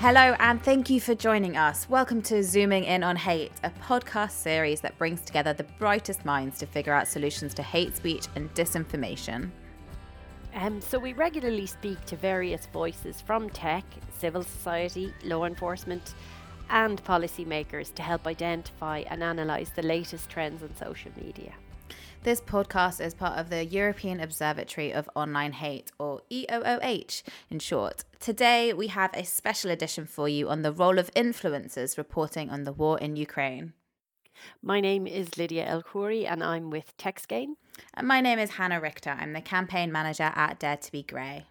Hello, and thank you for joining us. Welcome to Zooming In on Hate, a podcast series that brings together the brightest minds to figure out solutions to hate speech and disinformation. Um, so, we regularly speak to various voices from tech, civil society, law enforcement, and policymakers to help identify and analyse the latest trends on social media. This podcast is part of the European Observatory of Online Hate, or EOOH in short. Today, we have a special edition for you on the role of influencers reporting on the war in Ukraine. My name is Lydia El and I'm with Textgain. And my name is Hannah Richter. I'm the campaign manager at Dare to Be Grey.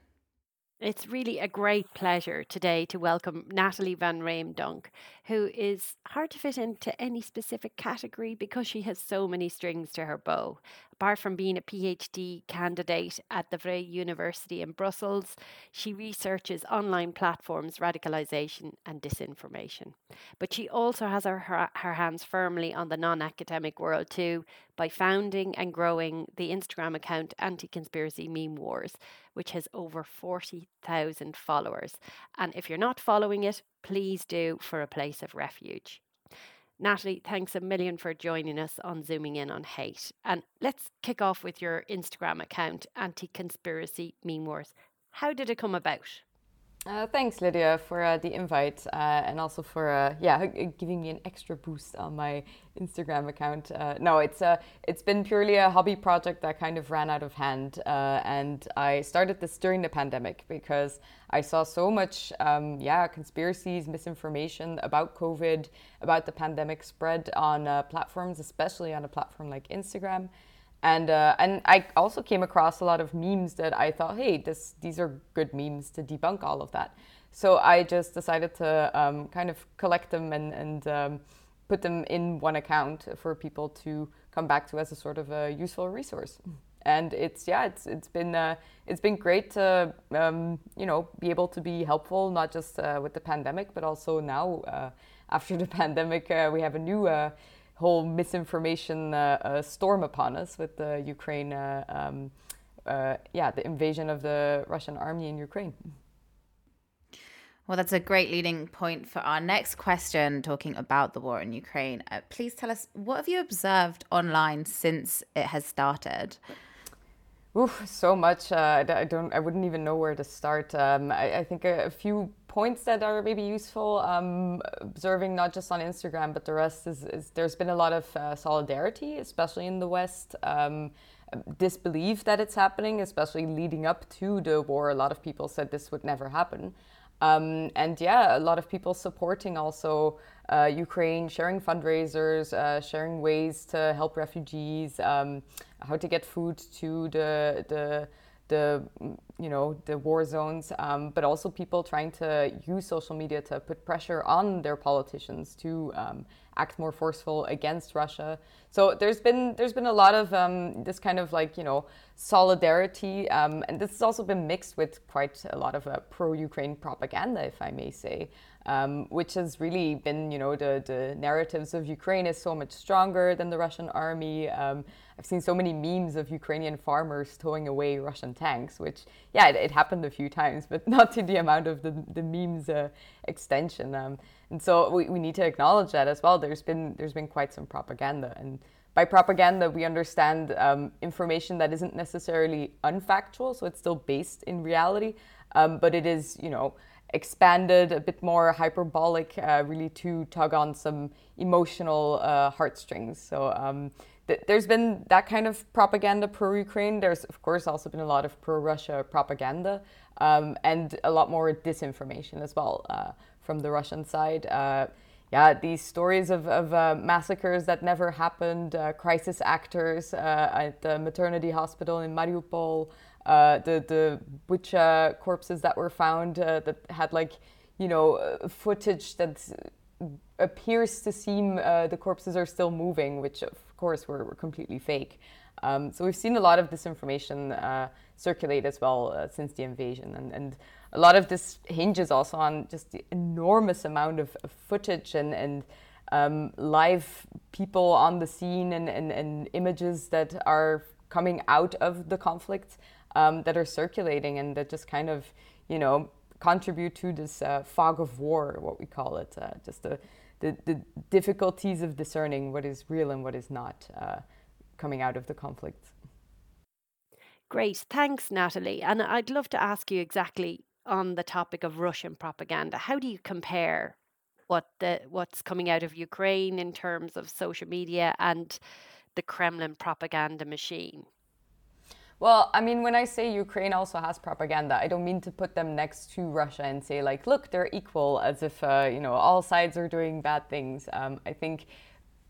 It's really a great pleasure today to welcome Nathalie Van Raemdonck, who is hard to fit into any specific category because she has so many strings to her bow. Apart from being a PhD candidate at the Vrije University in Brussels, she researches online platforms, radicalization, and disinformation. But she also has her, her, her hands firmly on the non academic world too by founding and growing the Instagram account Anti Conspiracy Meme Wars, which has over 40,000 followers. And if you're not following it, please do for a place of refuge. Nathalie, thanks a million for joining us on Zooming In on Hate. And let's kick off with your Instagram account, Anti Conspiracy Meme Wars. How did it come about? Uh, thanks, Lydia, for uh, the invite uh, and also for uh, yeah giving me an extra boost on my Instagram account. Uh, no, it's uh, it's been purely a hobby project that kind of ran out of hand, and I started this during the pandemic because I saw so much um, yeah conspiracies, misinformation about COVID, about the pandemic spread on platforms, especially on a platform like Instagram and uh, and I also came across a lot of memes that I thought, hey, this these are good memes to debunk all of that. So I just decided to um, kind of collect them and and um, put them in one account for people to come back to as a sort of a useful resource. And it's yeah, it's it's been uh, it's been great to um, you know be able to be helpful not just uh, with the pandemic but also now uh, after the pandemic uh, we have a new uh, whole misinformation uh, uh, storm upon us with the Ukraine, uh, um, yeah, the invasion of the Russian army in Ukraine. Well, that's a great leading point for our next question, talking about the war in Ukraine. Uh, please tell us what have you observed online since it has started? Oof, so much. Uh, I don't. I wouldn't even know where to start. Um, I, I, think a, a, few points that are maybe useful. Um, observing not just on Instagram, but the rest is, is there's been a lot of uh, solidarity, especially in the West. Um, disbelief that it's happening, especially leading up to the war. A lot of people said this would never happen. Um, and yeah, a lot of people supporting also uh, Ukraine, sharing fundraisers, uh, sharing ways to help refugees, um, how to get food to the the the you know the war zones, um, but also people trying to use social media to put pressure on their politicians to um, act more forceful against Russia. So there's been there's been a lot of um, this kind of like you know solidarity, um, and this has also been mixed with quite a lot of uh, pro-Ukraine propaganda, if I may say um, which has really been, you know, the, the narratives of Ukraine is so much stronger than the Russian army. I've seen so many memes of Ukrainian farmers towing away Russian tanks, which, yeah, it, it happened a few times, but not to the amount of the, the memes uh, extension. Um, and so we, we need to acknowledge that as well. There's been, there's been quite some propaganda. And by propaganda, we understand um, information that isn't necessarily unfactual, so it's still based in reality, um, but it is, you know, expanded, a bit more hyperbolic, uh, really to tug on some emotional uh, heartstrings. So um, th- there's been that kind of propaganda pro Ukraine. There's, of course, also been a lot of pro Russia propaganda um, and a lot more disinformation as well uh, from the Russian side. Uh, yeah, these stories of, of uh, massacres that never happened, uh, crisis actors at the maternity hospital in Mariupol. Uh, the the Bucha corpses that were found uh, that had like you know uh, footage that appears to seem uh, the corpses are still moving, which of course were, were completely fake. Um, so we've seen a lot of disinformation uh, circulate as well since the invasion, and, and a lot of this hinges also on just the enormous amount of, of footage and and um, live people on the scene and, and, and images that are coming out of the conflict um, that are circulating and that just kind of, you know, contribute to this uh, fog of war, what we call it, uh, just the, the, the, difficulties of discerning what is real and what is not uh, coming out of the conflict. Great, thanks, Nathalie. And I'd love to ask you exactly on the topic of Russian propaganda. How do you compare what the what's coming out of Ukraine in terms of social media and the Kremlin propaganda machine? Well, I mean, when I say Ukraine also has propaganda, I don't mean to put them next to Russia and say like, look, they're equal, as if uh, you know all sides are doing bad things. Um, I think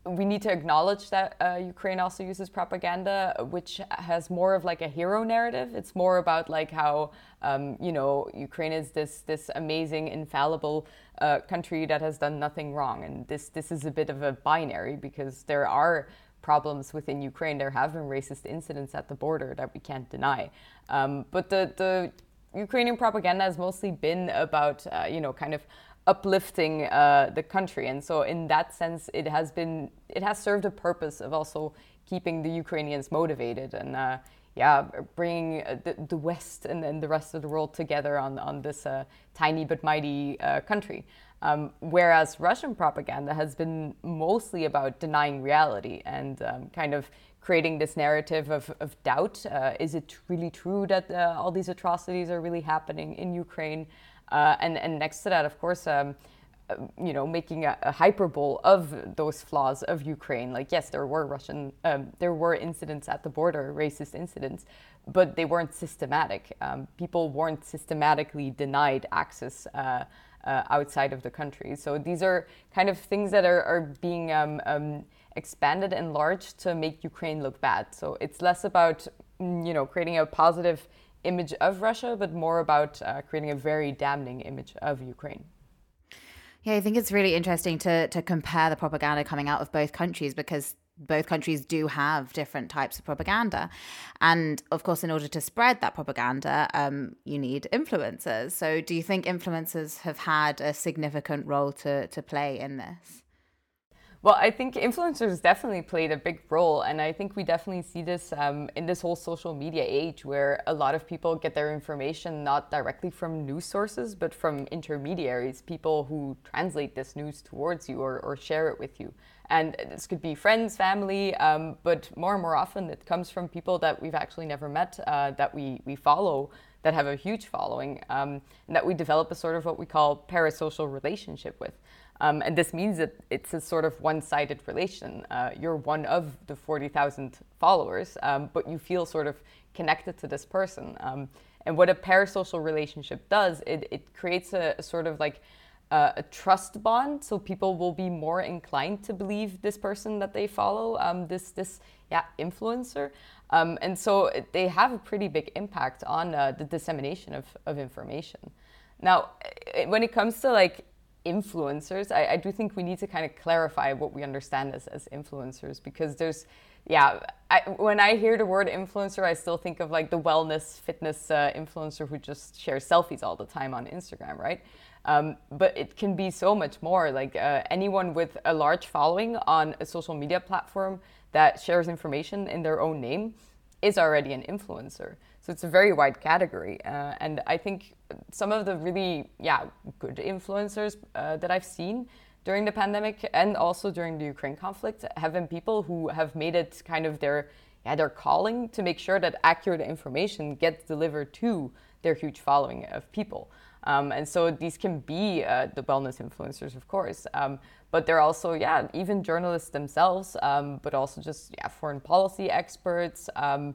we need to acknowledge that uh, Ukraine also uses propaganda, which has more of like a hero narrative. It's more about like how um, you know Ukraine is this this amazing, infallible uh, country that has done nothing wrong, and this this is a bit of a binary because there are problems within Ukraine. There have been racist incidents at the border that we can't deny. Um, but the, the Ukrainian propaganda has mostly been about, uh, you know, kind of uplifting uh, the country. And so, in that sense, it has been, it has served a purpose of also keeping the Ukrainians motivated and, uh, yeah, bringing uh, the, the West and, and the rest of the world together on, on this uh, tiny but mighty uh, country. Um, whereas Russian propaganda has been mostly about denying reality and um, kind of creating this narrative of, of doubt. Uh, is it really true that uh, all these atrocities are really happening in Ukraine? Uh, and, and next to that, of course, um, you know, making a, a, hyperbole of those flaws of Ukraine. Like, yes, there were Russian, um, there were incidents at the border, racist incidents, but they weren't systematic. Um, people weren't systematically denied access uh, uh, outside of the country. So these are kind of things that are, are being um, um, expanded and enlarged to make Ukraine look bad. So it's less about mm, you know creating a positive image of Russia, but more about uh, creating a very damning image of Ukraine. Yeah, I think it's really interesting to to compare the propaganda coming out of both countries because both countries do have different types of propaganda. And of course, in order to spread that propaganda, um, you need influencers. So, do you think influencers have had a significant role to, to play in this? Well, I think influencers definitely played a big role. And I think we definitely see this um, in this whole social media age where a lot of people get their information not directly from news sources, but from intermediaries, people who translate this news towards you or, or share it with you. And this could be friends, family, um, but more and more often it comes from people that we've actually never met, uh, that we, we follow, that have a huge following, um, and that we develop a sort of what we call parasocial relationship with. Um, and this means that it's a sort of one sided relation. Uh, you're one of the 40,000 followers, um, but you feel sort of connected to this person. Um, and what a parasocial relationship does, it, it creates a, a sort of like uh, a trust bond, so people will be more inclined to believe this person that they follow, um, this this yeah influencer, um, and so they have a pretty big impact on uh, the dissemination of, of information. Now, when it comes to like influencers, I, I do think we need to kind of clarify what we understand as, as influencers because there's yeah, I, when I hear the word influencer, I still think of like the wellness fitness uh, influencer who just shares selfies all the time on Instagram, right? Um, but it can be so much more. Like uh, anyone with a large following on a social media platform that shares information in their own name is already an influencer. So it's a very wide category. Uh, and I think some of the really, yeah, good influencers uh, that I've seen during the pandemic and also during the Ukraine conflict have been people who have made it kind of their, yeah, their calling to make sure that accurate information gets delivered to their huge following of people. Um, and so these can be uh, the wellness influencers, of course, um, but they're also, yeah, even journalists themselves, um, but also just yeah, foreign policy experts, um,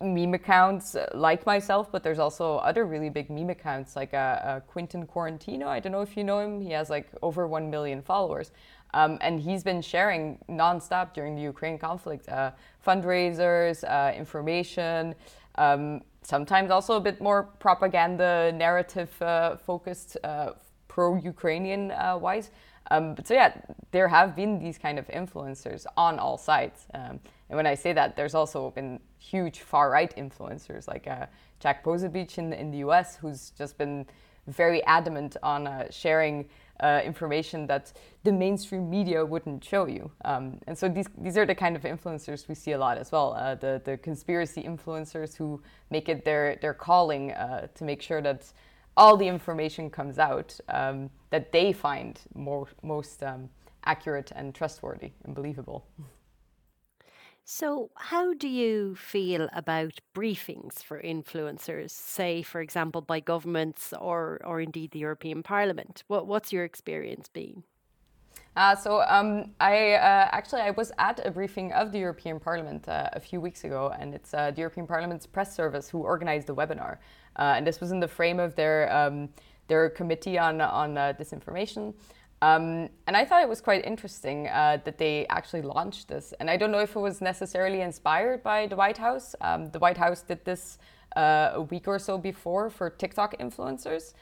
meme accounts uh, like myself. But there's also other really big meme accounts like uh, uh, Quentin Quarantino. I don't know if you know him. He has like over one million followers. Um, and he's been sharing nonstop during the Ukraine conflict uh, fundraisers, uh, information, um, sometimes also a bit more propaganda narrative uh, focused, uh, pro Ukrainian uh, wise. Um, but so, yeah, there have been these kind of influencers on all sides. Um, and when I say that, there's also been huge far right influencers like uh, Jack Posobiec in, in the US, who's just been very adamant on uh, sharing uh, information that the mainstream media wouldn't show you. Um, and so these, these are the kind of influencers we see a lot as well. Uh, the, the conspiracy influencers who make it their, their calling uh, to make sure that all the information comes out um, that they find more, most um, accurate and trustworthy and believable. So, how do you feel about briefings for influencers, say, for example, by governments or, or indeed the European Parliament? What, what's your experience been? Uh, so um, I uh, actually I was at a briefing of the European Parliament uh, a few weeks ago, and it's uh, the European Parliament's press service who organized the webinar, uh, and this was in the frame of their um, their committee on on uh, disinformation. Um, and I thought it was quite interesting that they actually launched this. And I don't know if it was necessarily inspired by the White House. Um, the White House did this a week or so before for TikTok influencers.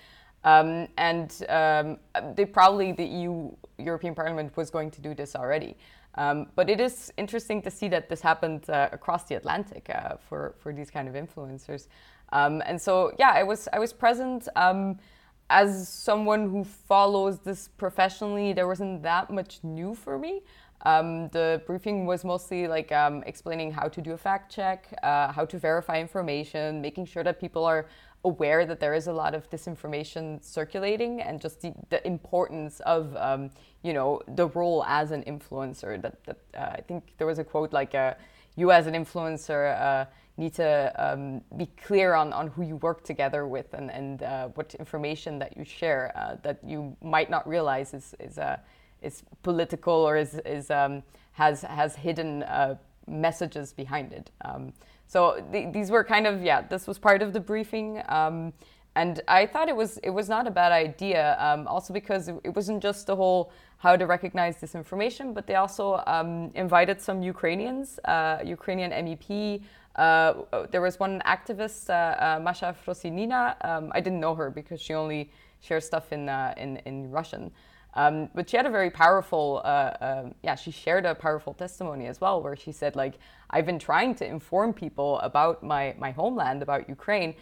Um, and um, they probably the EU European Parliament was going to do this already. Um, but it is interesting to see that this happened uh, across the Atlantic uh, for for these kind of influencers. Um, and so yeah, I was I was present um, as someone who follows this professionally. There wasn't that much new for me. Um, the briefing was mostly like explaining how to do a fact check, uh, how to verify information, making sure that people are aware that there is a lot of disinformation circulating and just the, the importance of um, you know the role as an influencer. That, that uh, i think there was a quote like uh, you as an influencer uh, need to um, be clear on, on who you work together with and, and uh, what information that you share uh, that you might not realize is, is, is political or is, is, um, has, has hidden messages behind it um, so th- these were kind of yeah. This was part of the briefing. Um, and I thought it was it was not a bad idea. Um, also because it wasn't just the whole how to recognize disinformation, but they also um, invited some Ukrainians, uh, Ukrainian MEP. Uh, there was one activist, uh, uh, Masha Efrosinina. Um, I didn't know her because she only shares stuff in uh, in in Russian. Um, but she had a very powerful, uh, uh, yeah, she shared a powerful testimony as well, where she said, like, I've been trying to inform people about my, my homeland, about Ukraine.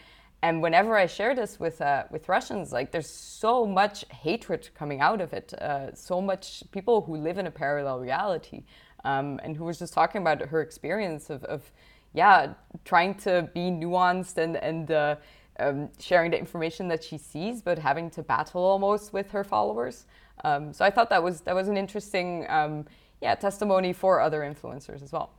And whenever I share this with, uh, with Russians, like, there's so much hatred coming out of it, uh, so much people who live in a parallel reality. Um, and who was just talking about her experience of, of yeah, trying to be nuanced and, and uh, um, sharing the information that she sees, but having to battle almost with her followers. Um, so I thought that was that was an interesting, um, yeah, testimony for other influencers as well.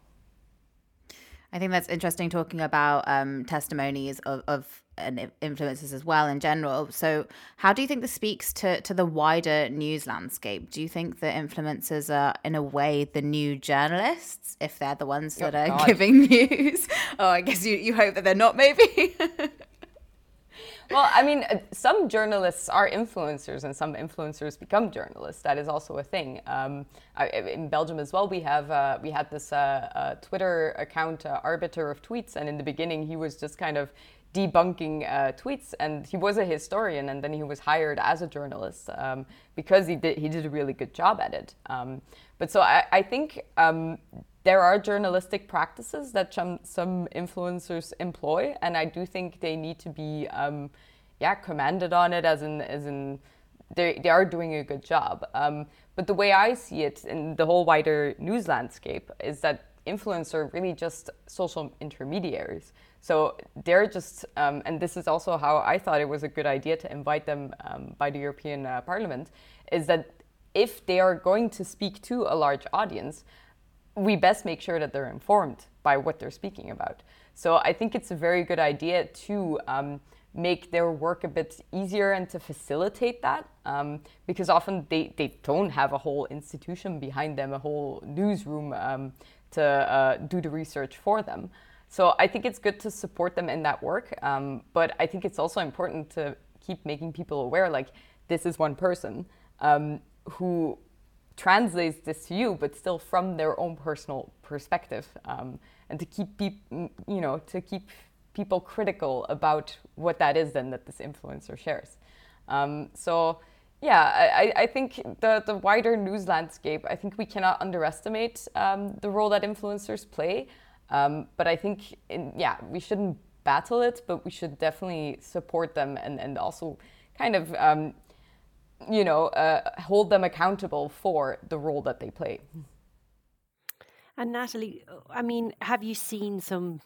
I think that's interesting talking about um, testimonies of, of and influencers as well in general. So, how do you think this speaks to to the wider news landscape? Do you think that influencers are, in a way, the new journalists if they're the ones that oh, are God. giving news? oh, I guess you you hope that they're not, maybe. well, I mean, uh, some journalists are influencers, and some influencers become journalists. That is also a thing. Um, I, in Belgium as well, we have uh, we had this uh, uh, Twitter account, uh, Arbiter of Tweets, and in the beginning, he was just kind of debunking uh, tweets, and he was a historian, and then he was hired as a journalist um, because he did he did a really good job at it. Um, but so I, I think um, there are journalistic practices that some, some influencers employ, and I do think they need to be, um, yeah, commanded on it as in as in they they are doing a good job. Um, but the way I see it in the whole wider news landscape is that influencers are really just social intermediaries. So they're just, um, and this is also how I thought it was a good idea to invite them um, by the European uh, Parliament, is that if they are going to speak to a large audience, we best make sure that they're informed by what they're speaking about. So I think it's a very good idea to um, make their work a bit easier and to facilitate that um, because often they, they don't have a whole institution behind them, a whole newsroom um, to uh, do the research for them. So I think it's good to support them in that work, um, but I think it's also important to keep making people aware like this is one person um, who translates this to you, but still from their own personal perspective, um, and to keep pe- you know to keep people critical about what that is then that this influencer shares. Um, so yeah, I, I think the, the wider news landscape, I think we cannot underestimate um, the role that influencers play. Um, but I think, in, yeah, we shouldn't battle it, but we should definitely support them and, and also kind of um, you know, uh, hold them accountable for the role that they play. And Nathalie, I mean, have you seen some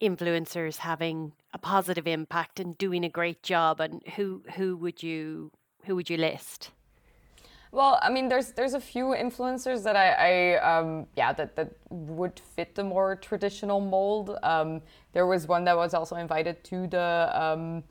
influencers having a positive impact and doing a great job? And who who would you who would you list? Well, I mean, there's there's a few influencers that I, I um, yeah that that would fit the more traditional mold. Um, there was one that was also invited to the um,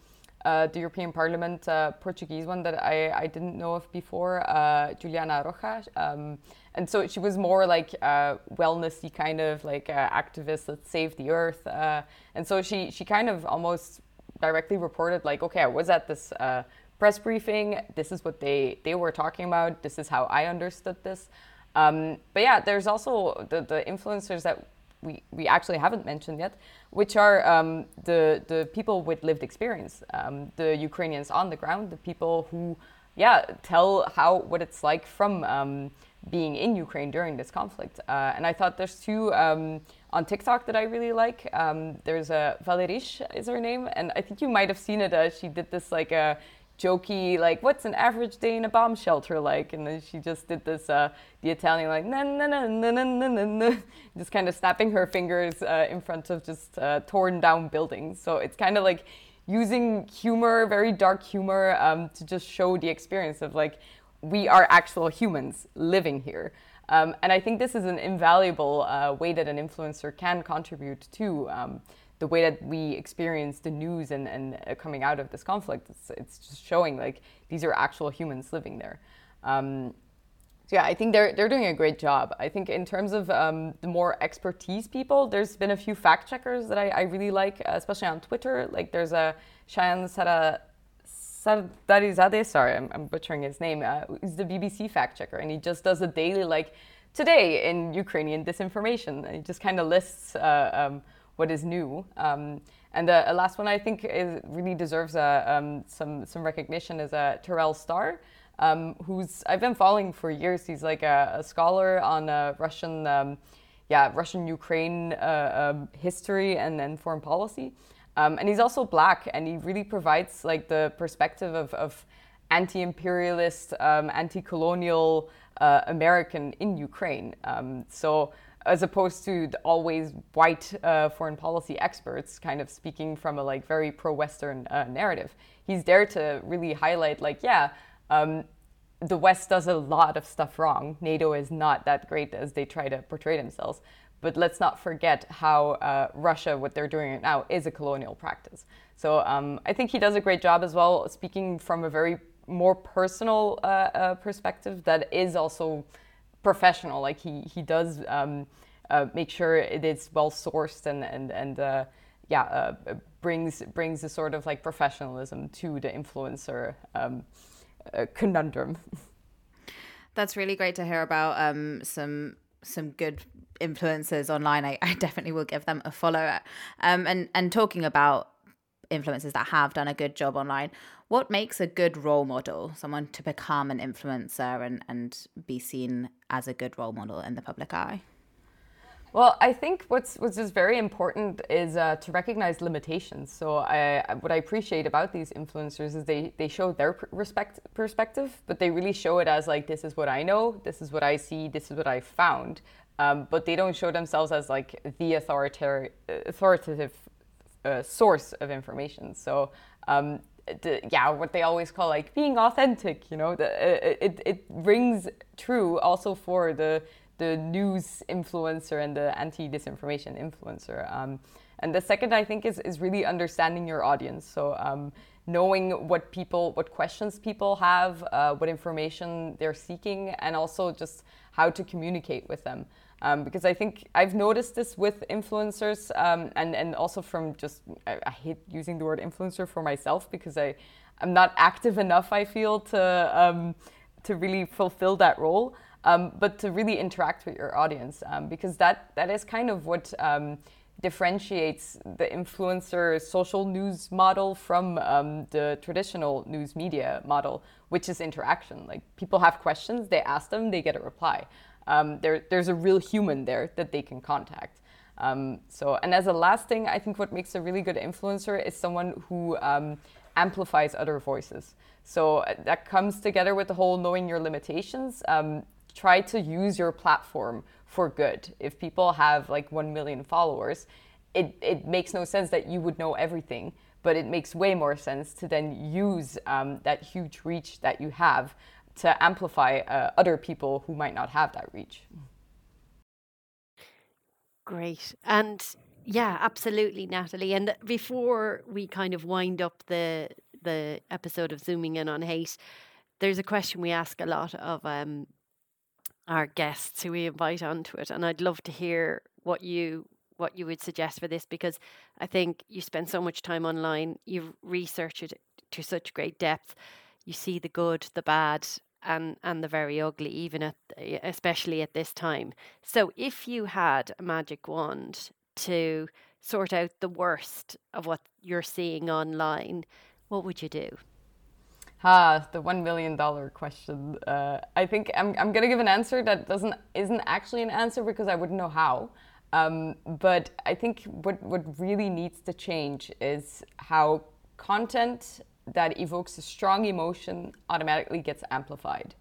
uh, the European Parliament uh, Portuguese one that I, I didn't know of before, uh, Juliana Rocha. Um, and so she was more like uh, wellnessy kind of like uh, activist that saved the earth. Uh, and so she she kind of almost directly reported like, okay, I was at this uh, press briefing. This is what they they were talking about. This is how I understood this. Um, but yeah, there's also the the influencers that we, we actually haven't mentioned yet, which are um, the, the people with lived experience, um, the Ukrainians on the ground, the people who, yeah, tell how what it's like from um, being in Ukraine during this conflict. Uh, and I thought there's two um, on TikTok that I really like. Um, there's a Valerish is her name, and I think you might have seen it. Uh, she did this like a jokey like what's an average day in a bomb shelter like? And then she just did this uh, the italian like na na na na na na na just kind of snapping her fingers uh, in front of just uh, torn down buildings. So it's kind of like using humor very dark humor um, to just show the experience of like we are actual humans living here. Um, and i think this is an invaluable uh, way that an influencer can contribute to um, the way that we experience the news and, and uh, coming out of this conflict, it's, it's just showing like these are actual humans living there. Um, so yeah, I think they're they're doing a great job. I think in terms of um, the more expertise people, there's been a few fact checkers that I, I really like, uh, especially on Twitter. Like there's a Shayan Sara Sardarizadeh, sorry, I'm, I'm butchering his name. Uh, he's the BBC fact checker, and he just does a daily like today in Ukrainian disinformation. He just kind of lists. Uh, um, what is new. Um, and the last one I think is, really deserves uh, um, some some recognition is uh, Terrell Starr, um, who's I've been following for years. He's like a, a scholar on uh, Russian, um, yeah, Russian Ukraine uh, um, history and then foreign policy. Um, and he's also black, and he really provides like the perspective of, of anti-imperialist, anti-colonial uh, American in Ukraine. so as opposed to always white uh, foreign policy experts kind of speaking from a like very pro-Western uh, narrative. He's there to really highlight like, yeah, um, the West does a lot of stuff wrong. NATO is not that great as they try to portray themselves. But let's not forget how uh, Russia, what they're doing right now, is a colonial practice. So um, I think he does a great job as well, speaking from a very more personal uh, uh, perspective that is also professional. Like he he does um, uh, make sure it is well sourced and and and uh, yeah uh, brings brings a sort of like professionalism to the influencer um, uh, conundrum. That's really great to hear about um, some some good influencers online. I, I definitely will give them a follow. Um, and and talking about influencers that have done a good job online. What makes a good role model, someone to become an influencer and, and be seen as a good role model in the public eye? Well, I think what's what's just very important is uh, to recognize limitations. So, I, what I appreciate about these influencers is they they show their respect perspective, but they really show it as like this is what I know, this is what I see, this is what I found. Um, but they don't show themselves as like the authoritative authoritative uh, source of information. So um, the, yeah, what they always call like being authentic, you know, the, uh, it, it rings true also for the the news influencer and the anti-disinformation influencer. Um, and the second, I think, is, is really understanding your audience. So um, knowing what people, what questions people have, uh, what information they're seeking, and also just how to communicate with them. Um, because I think I've noticed this with influencers um, and, and also from just, I, I, hate using the word influencer for myself because I, I'm not active enough, I feel, to, um, to really fulfill that role. Um, but to really interact with your audience um, because that, that is kind of what um, differentiates the influencer social news model from the traditional news media model, which is interaction. Like people have questions, they ask them, they get a reply um, there, there's a real human there that they can contact. Um, so, and as a last thing, I think what makes a really good influencer is someone who um, amplifies other voices. So uh, that comes together with the whole knowing your limitations. Try to use your platform for good. If people have like 1 million followers, it, it makes no sense that you would know everything, but it makes way more sense to then use um, that huge reach that you have to amplify uh, other people who might not have that reach. Great. And yeah, absolutely, Nathalie. And before we kind of wind up the the episode of zooming in on hate, there's a question we ask a lot of um, our guests who we invite onto it, and I'd love to hear what you what you would suggest for this because I think you spend so much time online, you research it to such great depth, you see the good, the bad, and and the very ugly, even at especially at this time. So, if you had a magic wand to sort out the worst of what you're seeing online, what would you do? Ah, the one million dollar question. Uh, I think I'm I'm gonna give an answer that doesn't isn't actually an answer because I wouldn't know how. Um, but I think what what really needs to change is how content that evokes a strong emotion automatically gets amplified.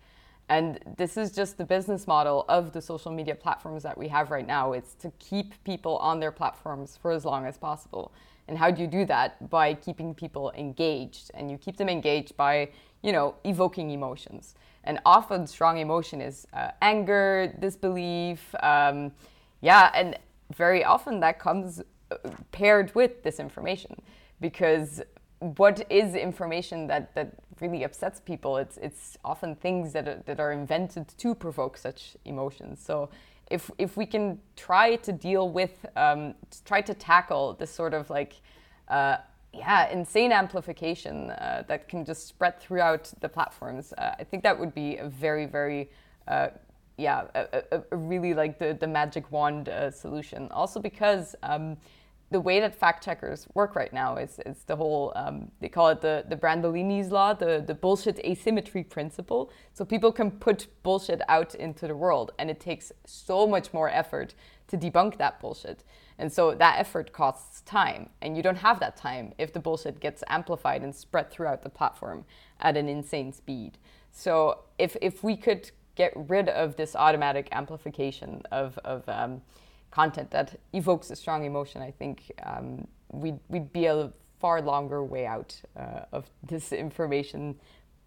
And this is just the business model of the social media platforms that we have right now. It's to keep people on their platforms for as long as possible. And how do you do that? By keeping people engaged. And you keep them engaged by, you know, evoking emotions. And often strong emotion is uh, anger, disbelief. Um, yeah, and very often that comes uh, paired with disinformation because what is information that, that really upsets people. It's it's often things that are, that are invented to provoke such emotions. So if if we can try to deal with um, try to tackle this sort of like uh, yeah insane amplification uh, that can just spread throughout the platforms, uh, I think that would be a very very uh, yeah a, a, really like the the magic wand uh, solution. Also because um, the way that fact checkers work right now is, is the whole um, they call it the, the brandolini's law the, the bullshit asymmetry principle. So people can put bullshit out into the world and it takes so much more effort to debunk that bullshit. And so that effort costs time and you don't have that time if the bullshit gets amplified and spread throughout the platform at an insane speed. So if, if we could get rid of this automatic amplification of, of um, content that evokes a strong emotion, I think um, we'd, we'd be a far longer way out uh, of this information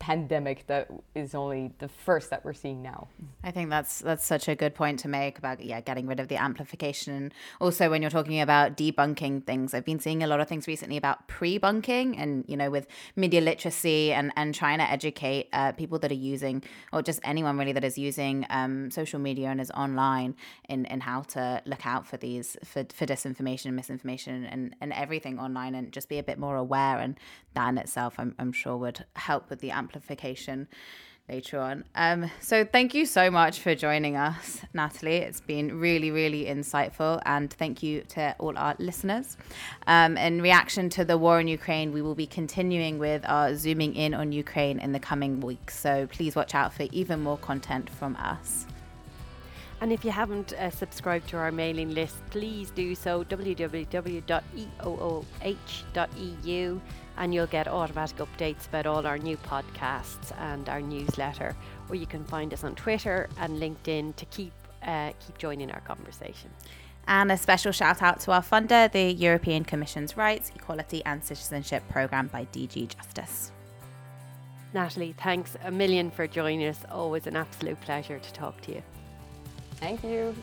pandemic that is only the first that we're seeing now. I think that's that's such a good point to make about yeah getting rid of the amplification. Also, when you're talking about debunking things, I've been seeing a lot of things recently about pre-bunking, and you know with media literacy and and trying to educate uh, people that are using or just anyone really that is using um, social media and is online in in how to look out for these for for disinformation and misinformation and and everything online and just be a bit more aware and that in itself I'm, I'm sure would help with the amplification amplification later on. Um, so thank you so much for joining us, Nathalie. It's been really, really insightful, and thank you to all our listeners. Um, in reaction to the war in Ukraine, we will be continuing with our zooming in on Ukraine in the coming weeks. So please watch out for even more content from us. And if you haven't uh, subscribed to our mailing list, please do so www.eooh.eu and you'll get automatic updates about all our new podcasts and our newsletter. Or you can find us on Twitter and LinkedIn to keep uh, keep joining our conversation. And a special shout out to our funder, the European Commission's Rights, Equality and Citizenship Programme by DG Justice. Nathalie, thanks a million for joining us. Always an absolute pleasure to talk to you. Thank you.